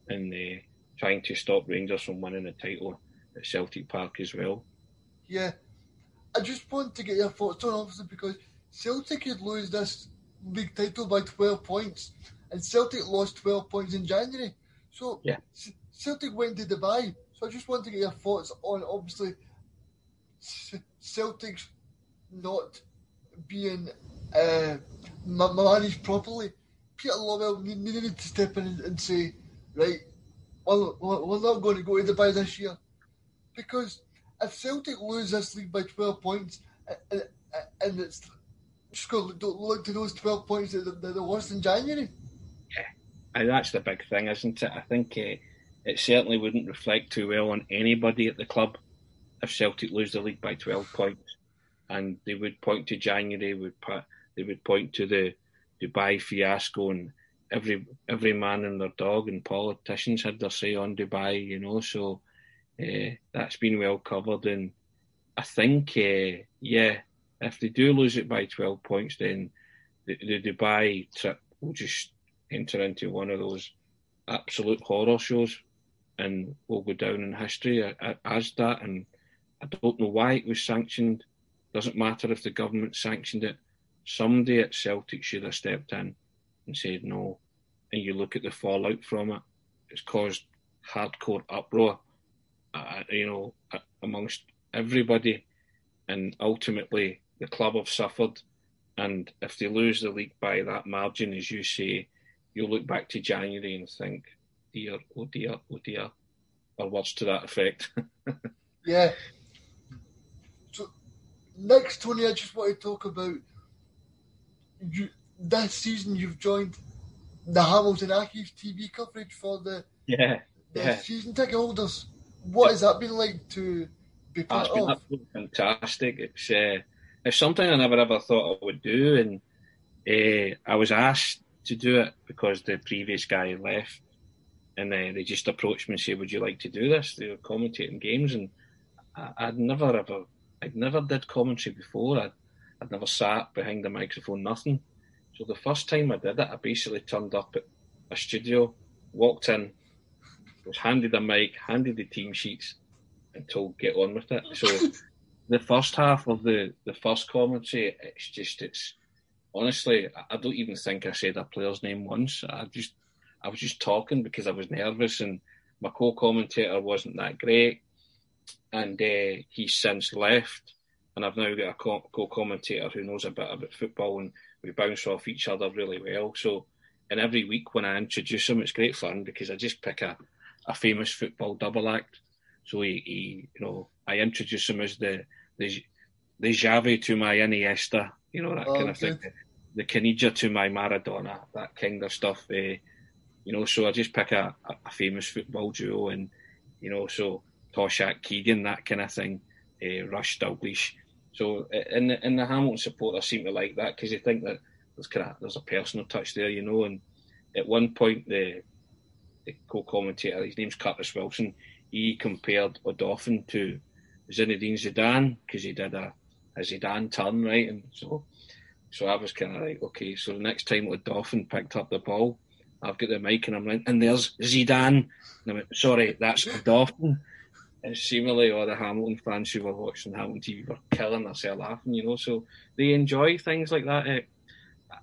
in uh, trying to stop Rangers from winning the title at Celtic Park as well. yeah. I just want to get your thoughts on obviously because Celtic could lose this league title by 12 points, and Celtic lost 12 points in January. So Yeah. Celtic went to Dubai. So I just want to get your thoughts on obviously Celtic's not being uh, managed properly. Peter Lawwell ne- needed to step in and, say, right, we're we're not going to go to Dubai this year because if Celtic lose this league by 12 points and, and, it's just look, to those 12 points that, that lost in January. Yeah, and that's the big thing, isn't it? I think uh, it certainly wouldn't reflect too well on anybody at the club if Celtic lose the league by 12 points. And they would point to January, would they would point to the Dubai fiasco, and every every man and their dog and politicians had their say on Dubai, you know. So uh, that's been well covered, and I think, uh, yeah, if they do lose it by 12 points, then the, the Dubai trip will just enter into one of those absolute horror shows and will go down in history as that. And I don't know why it was sanctioned. Doesn't matter if the government sanctioned it. Somebody at Celtic should have stepped in and said no. And you look at the fallout from it. It's caused hardcore uproar, uh, you know, amongst everybody. And ultimately, the club have suffered. And if they lose the league by that margin, as you say, you'll look back to January and think, dear, oh dear, oh dear, or words to that effect. <laughs> yeah. So, next, Tony, I just want to talk about you. This season, you've joined the Hamilton Accies TV coverage for the yeah, the yeah. season ticket holders. What has that been like to be part That's been of? fantastic. It's uh, it's something I never ever thought I would do, and uh, I was asked to do it because the previous guy left, and uh, they just approached me and said, "Would you like to do this?" They were commentating games, and I, would never ever, I'd never did commentary before. I'd, I'd never sat behind the microphone, nothing. So the first time I did it, I basically turned up at a studio, walked in, was handed a mic, handed the team sheets, and told get on with it. So <laughs> the first half of the the first commentary, it's just it's honestly, I don't even think I said a player's name once. I just I was just talking because I was nervous, and my co-commentator wasn't that great, and uh, he's since left, and I've now got a co-commentator who knows a bit about football, and we bounce off each other really well. So, and every week when I introduce him, it's great fun because I just pick a, a famous football double act. So he, he you know, I introduce him as the the the Xavi to my Iniesta, you know that oh, kind of thing. The, the Caniggia to my Maradona, that kind of stuff. Uh, you know, so I just pick a, a, famous football duo, and you know, so Toshack Keegan, that kind of thing. Uh, Rush Dalglish. So in the, in the Hamilton supporters seem to like that because they think that there's kind of there's a personal touch there, you know. And at one point, the the co-commentator, his name's Curtis Wilson, he compared Odoffin to Zinedine Zidane because he did a, a Zidane turn, right? And so so I was kind of like, okay, so the next time Odoffin picked up the ball, I've got the mic and I'm like, and there's Zidane. And I went, sorry, that's Odoffin. Seemingly all the Hamilton fans who were watching Hamilton TV were killing themselves laughing, you know. So they enjoy things like that. Eh,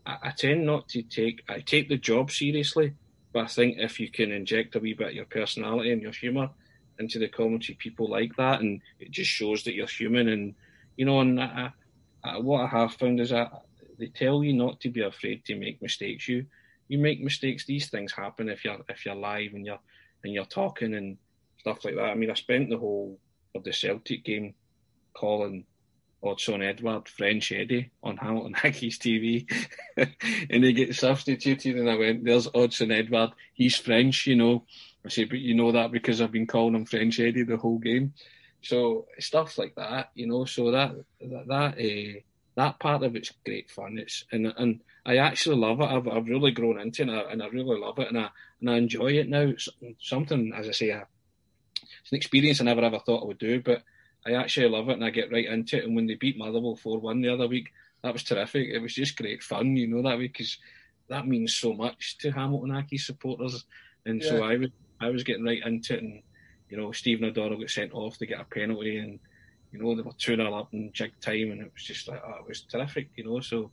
I, I tend not to take, I take the job seriously, but I think if you can inject a wee bit of your personality and your humour, into the commentary, people like that, and it just shows that you're human. And you know, and I, I, what I have found is that they tell you not to be afraid to make mistakes. You you make mistakes; these things happen if you're if you're live and you're and you're talking and stuff like that. I mean, I spent the whole of the Celtic game calling Odsonne Edouard French Eddie on Hamilton <laughs> Accies TV, <laughs> and he gets substituted, and I went, "There's Odsonne Edouard. He's French, you know." I say, but you know that because I've been calling him French Eddie the whole game. So stuff like that, you know. So that that that, uh, that part of it's great fun. It's and and I actually love it. I've I've really grown into it, and I, and I really love it, and I and I enjoy it now. It's something, as I say, I, it's an experience I never ever thought I would do, but I actually love it, and I get right into it. And when they beat Motherwell four one the other week, that was terrific. It was just great fun, you know, that week because that means so much to Hamilton Accies supporters, and yeah. so I was I was getting right into it, and you know, Stephen O'Donnell got sent off to get a penalty, and you know they were two 0 up in jig time, and it was just like oh, it was terrific, you know. So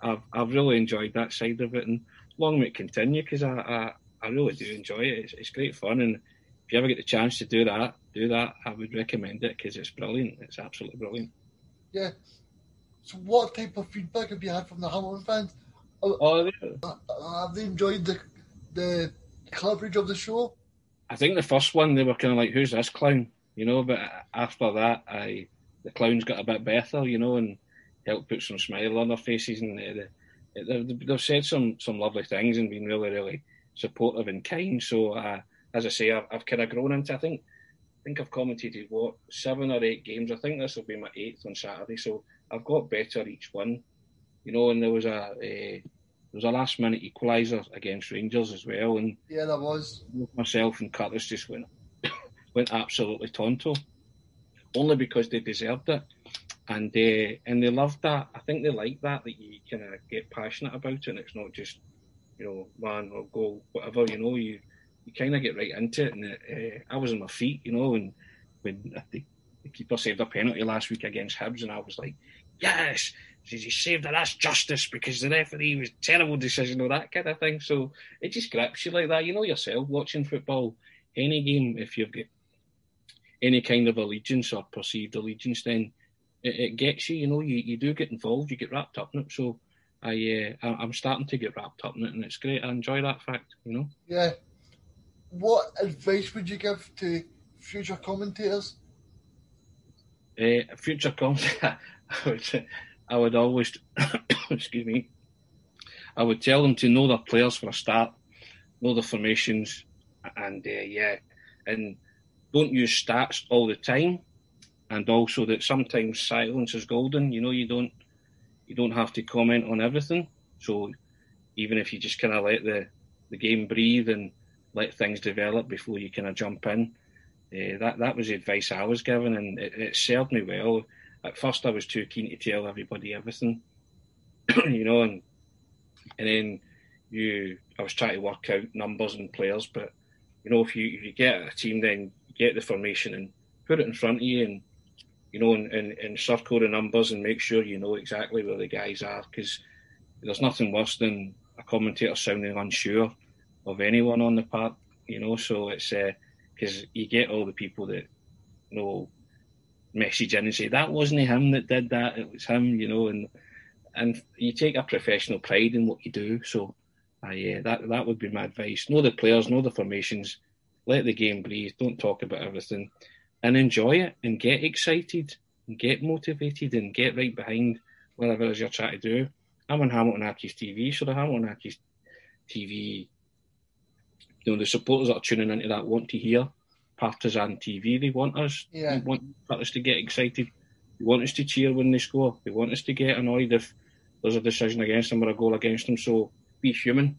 I've I've really enjoyed that side of it, and long may it continue because I, I, I really do enjoy it. It's, it's great fun, and if you ever get the chance to do that, do that. I would recommend it because it's brilliant. It's absolutely brilliant. Yeah. So, what type of feedback have you had from the Hamilton fans? Oh, have they enjoyed the the coverage of the show? I think the first one they were kind of like, "Who's this clown?" You know. But after that, I the clowns got a bit better, you know, and helped put some smile on their faces, and uh, they've, they've said some some lovely things and been really really supportive and kind. So uh, as I say, I've, I've kind of grown into. I think I think I've commentated what seven or eight games. I think this will be my eighth on Saturday. So I've got better each one, you know. And there was a, a there was a last minute equaliser against Rangers as well, and yeah, there was. Myself and Curtis just went <coughs> went absolutely tonto, only because they deserved it, and they and they loved that. I think they like that that you kind of get passionate about it, and it's not just you know man or goal whatever. You know you you kind of get right into it, and uh, I was on my feet, you know, and when the, the keeper saved a penalty last week against Hibs, and I was like, yes, he saved it. That's justice because the referee was terrible decision or that kind of thing. So it just grips you like that. You know yourself watching football, any game, if you've got any kind of allegiance or perceived allegiance, then it, it gets you. You know, you, you do get involved, you get wrapped up in it. So I uh, I'm starting to get wrapped up in it, and it's great. I enjoy that fact. You know. Yeah. What advice would you give to future commentators? Uh, future commentators. <laughs> I would always, <coughs> excuse me, I would tell them to know their players for a start, know the formations, and uh, yeah, and don't use stats all the time, and also that sometimes silence is golden. You know, you don't you don't have to comment on everything. So even if you just kind of let the the game breathe and let things develop before you kind of jump in, uh, that that was the advice I was given, and it, it served me well. At first I was too keen to tell everybody everything, <clears throat> you know, and and then you I was trying to work out numbers and players, but you know if you if you get a team, then get the formation and put it in front of you, and you know, and, and, and circle the numbers and make sure you know exactly where the guys are, because there's nothing worse than a commentator sounding unsure of anyone on the park, you know. So it's because uh, you get all the people that you know message in and say that wasn't him that did that; it was him, you know. And and you take a professional pride in what you do. So, uh, yeah, that that would be my advice. Know the players, know the formations, let the game breathe. Don't talk about everything, and enjoy it and get excited and get motivated and get right behind whatever it is you're trying to do. I'm on Hamilton Accies TV, so the Hamilton Accies TV, you know, the supporters that are tuning into that want to hear partisan TV. They want us. Yeah. They want us to get excited. They want us to cheer when they score. They want us to get annoyed if there's a decision against them or a goal against them. So be human,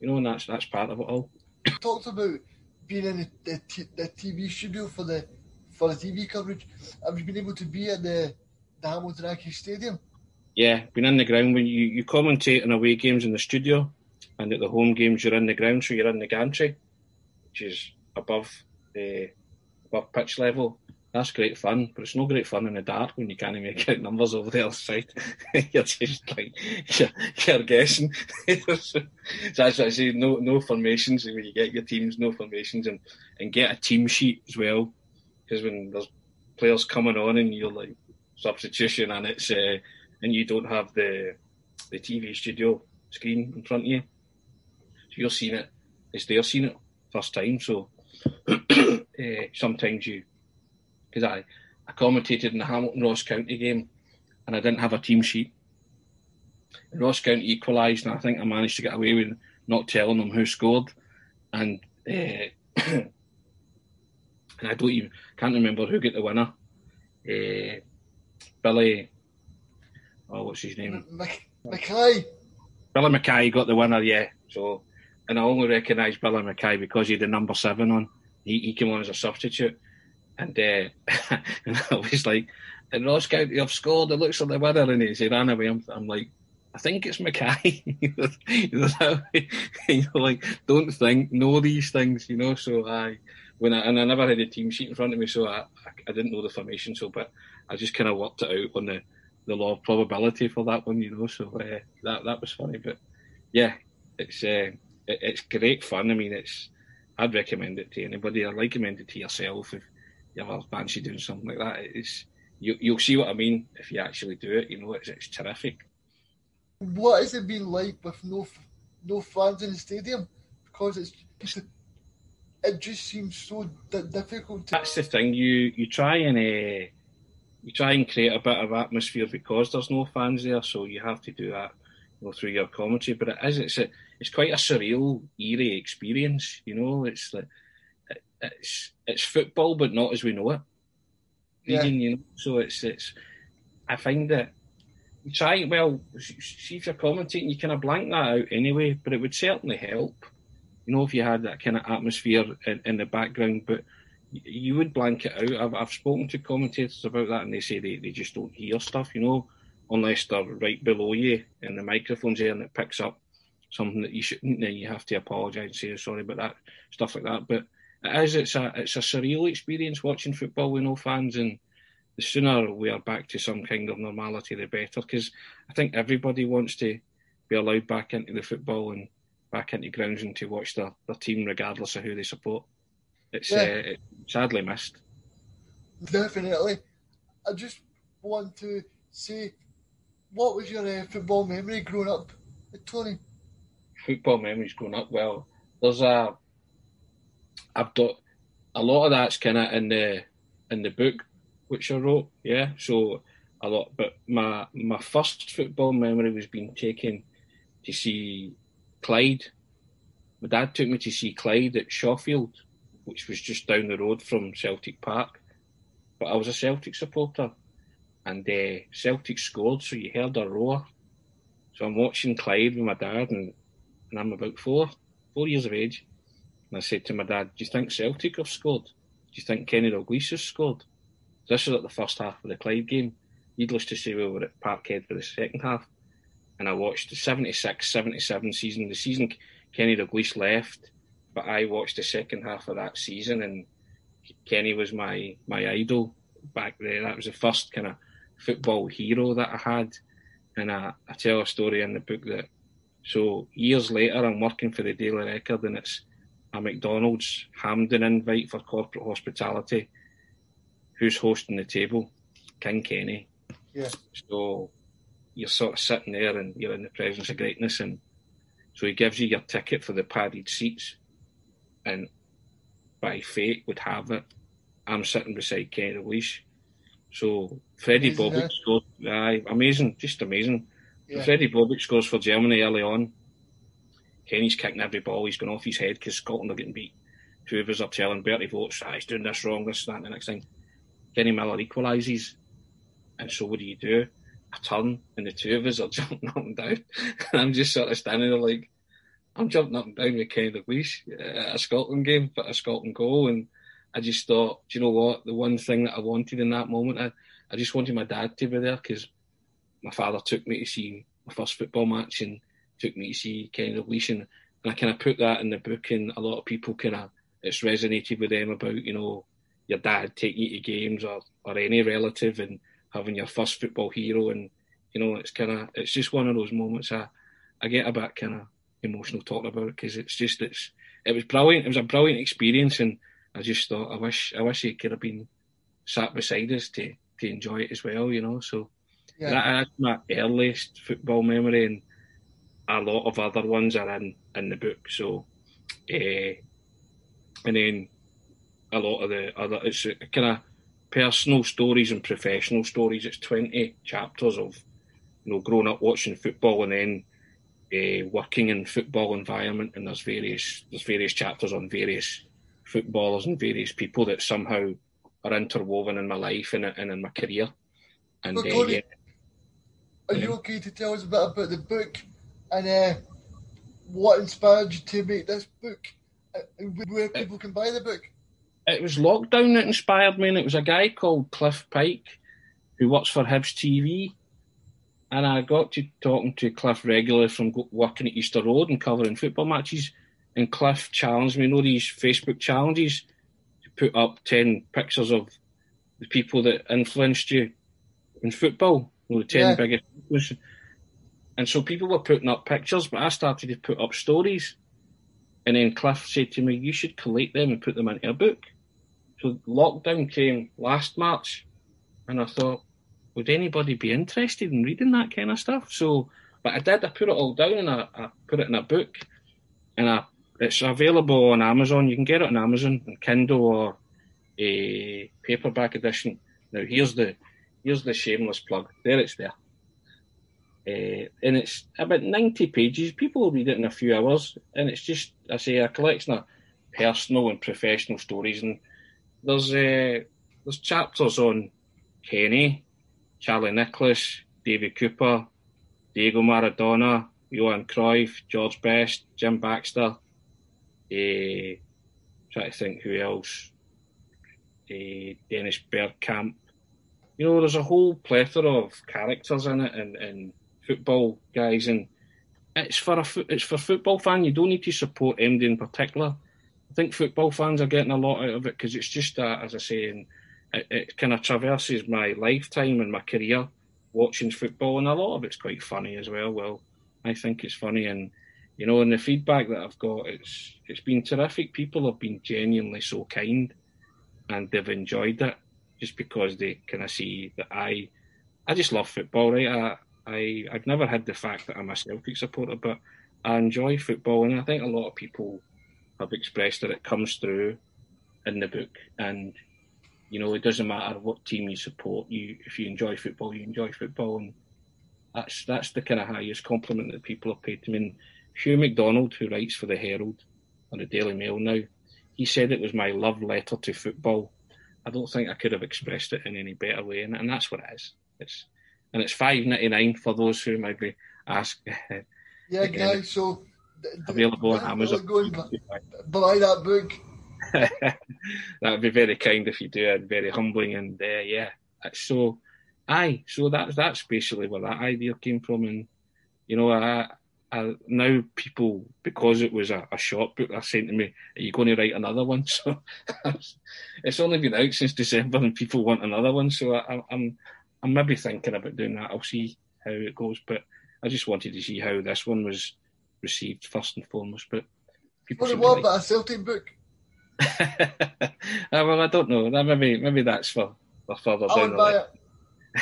you know, and that's that's part of it all. <coughs> Talked about being in the, the, t- the TV studio for the for the TV coverage. Have you been able to be at the the Hamilton Accies Stadium? Yeah, been in the ground when you you commentate on away games in the studio, and at the home games you're in the ground, so you're in the gantry, which is above uh, above pitch level. That's great fun, but it's no great fun in the dark when you can't make <laughs> out numbers over the other side. <laughs> you're just like <laughs> you're, you're guessing. so that's what I say. No, no formations when you get your teams, no formations, and and get a team sheet as well. Because when there's players coming on and you're like substitution and it's uh, and you don't have the the TV studio screen in front of you, you're seeing it. It's they're seeing it first time, so uh, <clears throat> sometimes you, because I, I commentated in the Hamilton Ross County game and I didn't have a team sheet. And Ross County equalised, and I think I managed to get away with not telling them who scored. And uh, <clears throat> and I don't even can't remember who got the winner. Uh, Billy, oh, what's his name? Mackay. Billy Mackay got the winner, yeah. So and I only recognised Billy Mackay because he had the number seven on. He, he came on as a substitute, and, uh, <laughs> and I was like, "And Ross County have scored. It looks like the winner." And he ran away. I'm, I'm like, "I think it's Mackay." <laughs> <laughs> you know, like don't think, know these things, you know. So I, when I and I never had a team sheet in front of me, so I, I, didn't know the formation. So, but I just kind of worked it out on the the law of probability for that one, you know. So uh, that that was funny, but yeah, it's. Uh, it, it's great fun. I mean, it's I'd recommend it to anybody. I'd recommend it to yourself if you ever fancy doing something like that. It's you, you'll see what I mean if you actually do it. You know, it's, it's terrific. What has it been like with no no fans in the stadium? Because it's it just seems so difficult. To... That's the thing. You you try and uh, you try and create a bit of atmosphere because there's no fans there, so you have to do that you know, through your commentary. But it is it's a, it's quite a surreal, eerie experience. You know, it's like it's it's football, but not as we know it. Yeah. you know, so it's it's. I find that you try well. See if you're commentating, you kind of blank that out anyway. But it would certainly help, you know, if you had that kind of atmosphere in, in the background. But you would blank it out. I've, I've spoken to commentators about that, and they say they, they just don't hear stuff, you know, unless they're right below you and the microphone's there and it picks up something that you shouldn't. Then you have to apologise and say sorry about that stuff like that. But it is it's a it's a surreal experience watching football with no fans, and the sooner we are back to some kind of normality, the better. Because I think everybody wants to be allowed back into the football and back into grounds and to watch their, their team regardless of who they support. It's yeah. uh, it, sadly missed. Definitely. I just want to say, what was your uh, football memory growing up, Tony? Football memories growing up. Well, there's a. I've got a lot of that's kind of in the in the book which I wrote. Yeah, so a lot. But my my first football memory was being taken to see Clyde. My dad took me to see Clyde at Shawfield which was just down the road from Celtic Park. But I was a Celtic supporter, and uh, Celtic scored, so you heard a roar. So I'm watching Clyde with my dad, and, and I'm about four, four years of age. And I said to my dad, "Do you think Celtic have scored? Do you think Kenny Dalglish has scored?" This was at the first half of the Clyde game. Needless to say, we were at Parkhead for the second half, and I watched the 76-77 season. The season Kenny Dalglish left, but I watched the second half of that season, and Kenny was my my idol back there. That was the first kind of football hero that I had, and I, I tell a story in the book that. So years later, I'm working for the Daily Record, and it's a McDonald's Hampden invite for corporate hospitality. Who's hosting the table? King Kenny. Yeah. So you're sort of sitting there, and you're in the presence of greatness, and so he gives you your ticket for the padded seats and by fate would have it, I'm sitting beside Kenny Dalglish. So Fredi Bobic scored. Aye, amazing, just amazing. Yeah. Fredi Bobic scores for Germany early on. Kenny's kicking every ball. He's going off his head because Scotland are getting beat. Two of us are telling Berti Vogts, ah, he's doing this wrong, this, that, and the next thing. Kenny Miller equalises. And so what do you do? I turn, and the two of us are <laughs> jumping up and down. and I'm just sort of standing there like, I'm jumping up and down with Kenny Dalglish at a Scotland game for a Scotland goal, and I just thought, do you know what? The one thing that I wanted in that moment, I, I just wanted my dad to be there because my father took me to see my first football match and took me to see Dalglish, and, and I kind of put that in the book, and a lot of people kind of it's resonated with them about you know your dad taking you to games or or any relative and having your first football hero, and you know it's kind of it's just one of those moments I I get a bit kind of emotional talking about it because it's just it's it was brilliant. It was a brilliant experience, and I just thought I wish I wish he could have been sat beside us to to enjoy it as well. You know, so yeah. that's my earliest football memory, and a lot of other ones are in in the book. So, uh, and then a lot of the other it's kind of personal stories and professional stories. It's twenty chapters of you know growing up watching football and then uh, working in football environment, and there's various there's various chapters on various footballers and various people that somehow are interwoven in my life and, and in my career. And uh, yeah. Are you okay to tell us a bit about the book and uh, what inspired you to make this book? Uh, where people can buy the book? It was lockdown that inspired me, and it was a guy called Cliff Pike who works for Hibs TV and I got to talking to Cliff regularly from working at Easter Road and covering football matches. And Cliff challenged me, you know, these Facebook challenges to put up 10 pictures of the people that influenced you in football, you know, the 10 yeah. biggest. And so people were putting up pictures, but I started to put up stories. And then Cliff said to me, You should collate them and put them into a book. So lockdown came last March, and I thought, would anybody be interested in reading that kind of stuff? So, but I did. I put it all down and I, I put it in a book, and I, it's available on Amazon. You can get it on Amazon, on Kindle or a paperback edition. Now, here's the here's the shameless plug. There it's there. Uh, and it's about 90 pages. People will read it in a few hours. And it's just, I say, a collection of personal and professional stories. And there's uh, there's chapters on Kenny, Charlie Nicholas, David Cooper, Diego Maradona, Johan Cruyff, George Best, Jim Baxter. Uh, try to think who else. Uh, Dennis Bergkamp. You know, there's a whole plethora of characters in it and, and football guys, and it's for a it's for football fan. You don't need to support MD in particular. I think football fans are getting a lot out of it because it's just a, as I say, and it, it kind of traverses my lifetime and my career watching football, and a lot of it's quite funny as well. Well, I think it's funny, and you know, and the feedback that I've got, it's it's been terrific. People have been genuinely so kind, and they've enjoyed it just because they kind of see that I, I just love football, right? I, I I've never had the fact that I'm a Celtic supporter, but I enjoy football, and I think a lot of people have expressed that it comes through in the book, and you know, it doesn't matter what team you support. You, if you enjoy football, you enjoy football, and that's that's the kind of highest compliment that people have paid to me. And Hugh McDonald, who writes for the Herald and the Daily Mail now, he said it was my love letter to football. I don't think I could have expressed it in any better way, and, and that's what it is. It's and it's five ninety nine for those who might be asked. <laughs> Yeah, guys. So available on Amazon. <laughs> Buy that book. <laughs> that would be very kind if you do it, very humbling, and uh, yeah, so aye, so that's that's basically where that idea came from, and you know, I, I now people because it was a, a short book, they're saying to me, "Are you going to write another one?" <laughs> So it's only been out since December, and people want another one, so I, I'm I'm maybe thinking about doing that. I'll see how it goes, but I just wanted to see how this one was received first and foremost. But people. What, what about a Celtic book? uh, <laughs> well, I don't know. That Maybe maybe that's for, for further down the line.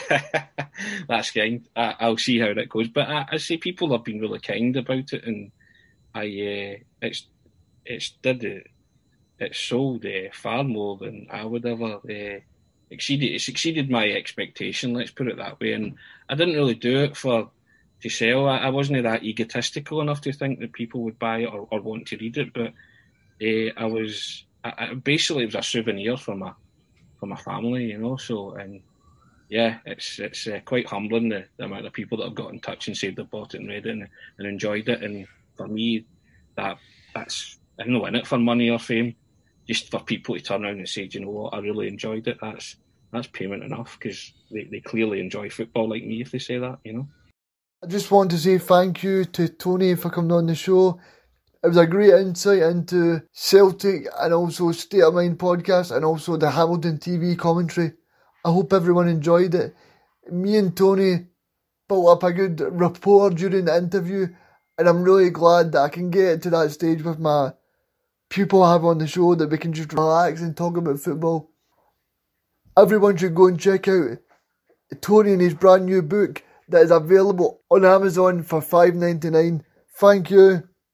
<laughs> that's kind. I, will see how that goes. But I, I see people have been really kind about it, and I uh, it's it's did it. It sold uh, far more than I would ever uh, exceeded. It exceeded my expectation. Let's put it that way. And I didn't really do it for to sell. I, I wasn't that egotistical enough to think that people would buy it or, or want to read it. But uh, I was I, I, basically it was a souvenir for my for my family, you know. So and yeah, it's it's uh, quite humbling the, the, amount of people that have got in touch and said they bought it and read it and, and enjoyed it. And for me, that that's I'm not in it for money or fame. Just for people to turn around and say, you know what, I really enjoyed it. That's that's payment enough because they, they clearly enjoy football like me if they say that, you know. I just want to say thank you to Tony for coming on the show. It was a great insight into Celtic and also State of Mind podcast and also the Hamilton TV commentary. I hope everyone enjoyed it. Me and Tony built up a good rapport during the interview, and I'm really glad that I can get to that stage with my people I have on the show that we can just relax and talk about football. Everyone should go and check out Tony and his brand new book that is available on Amazon for five ninety nine. Thank you.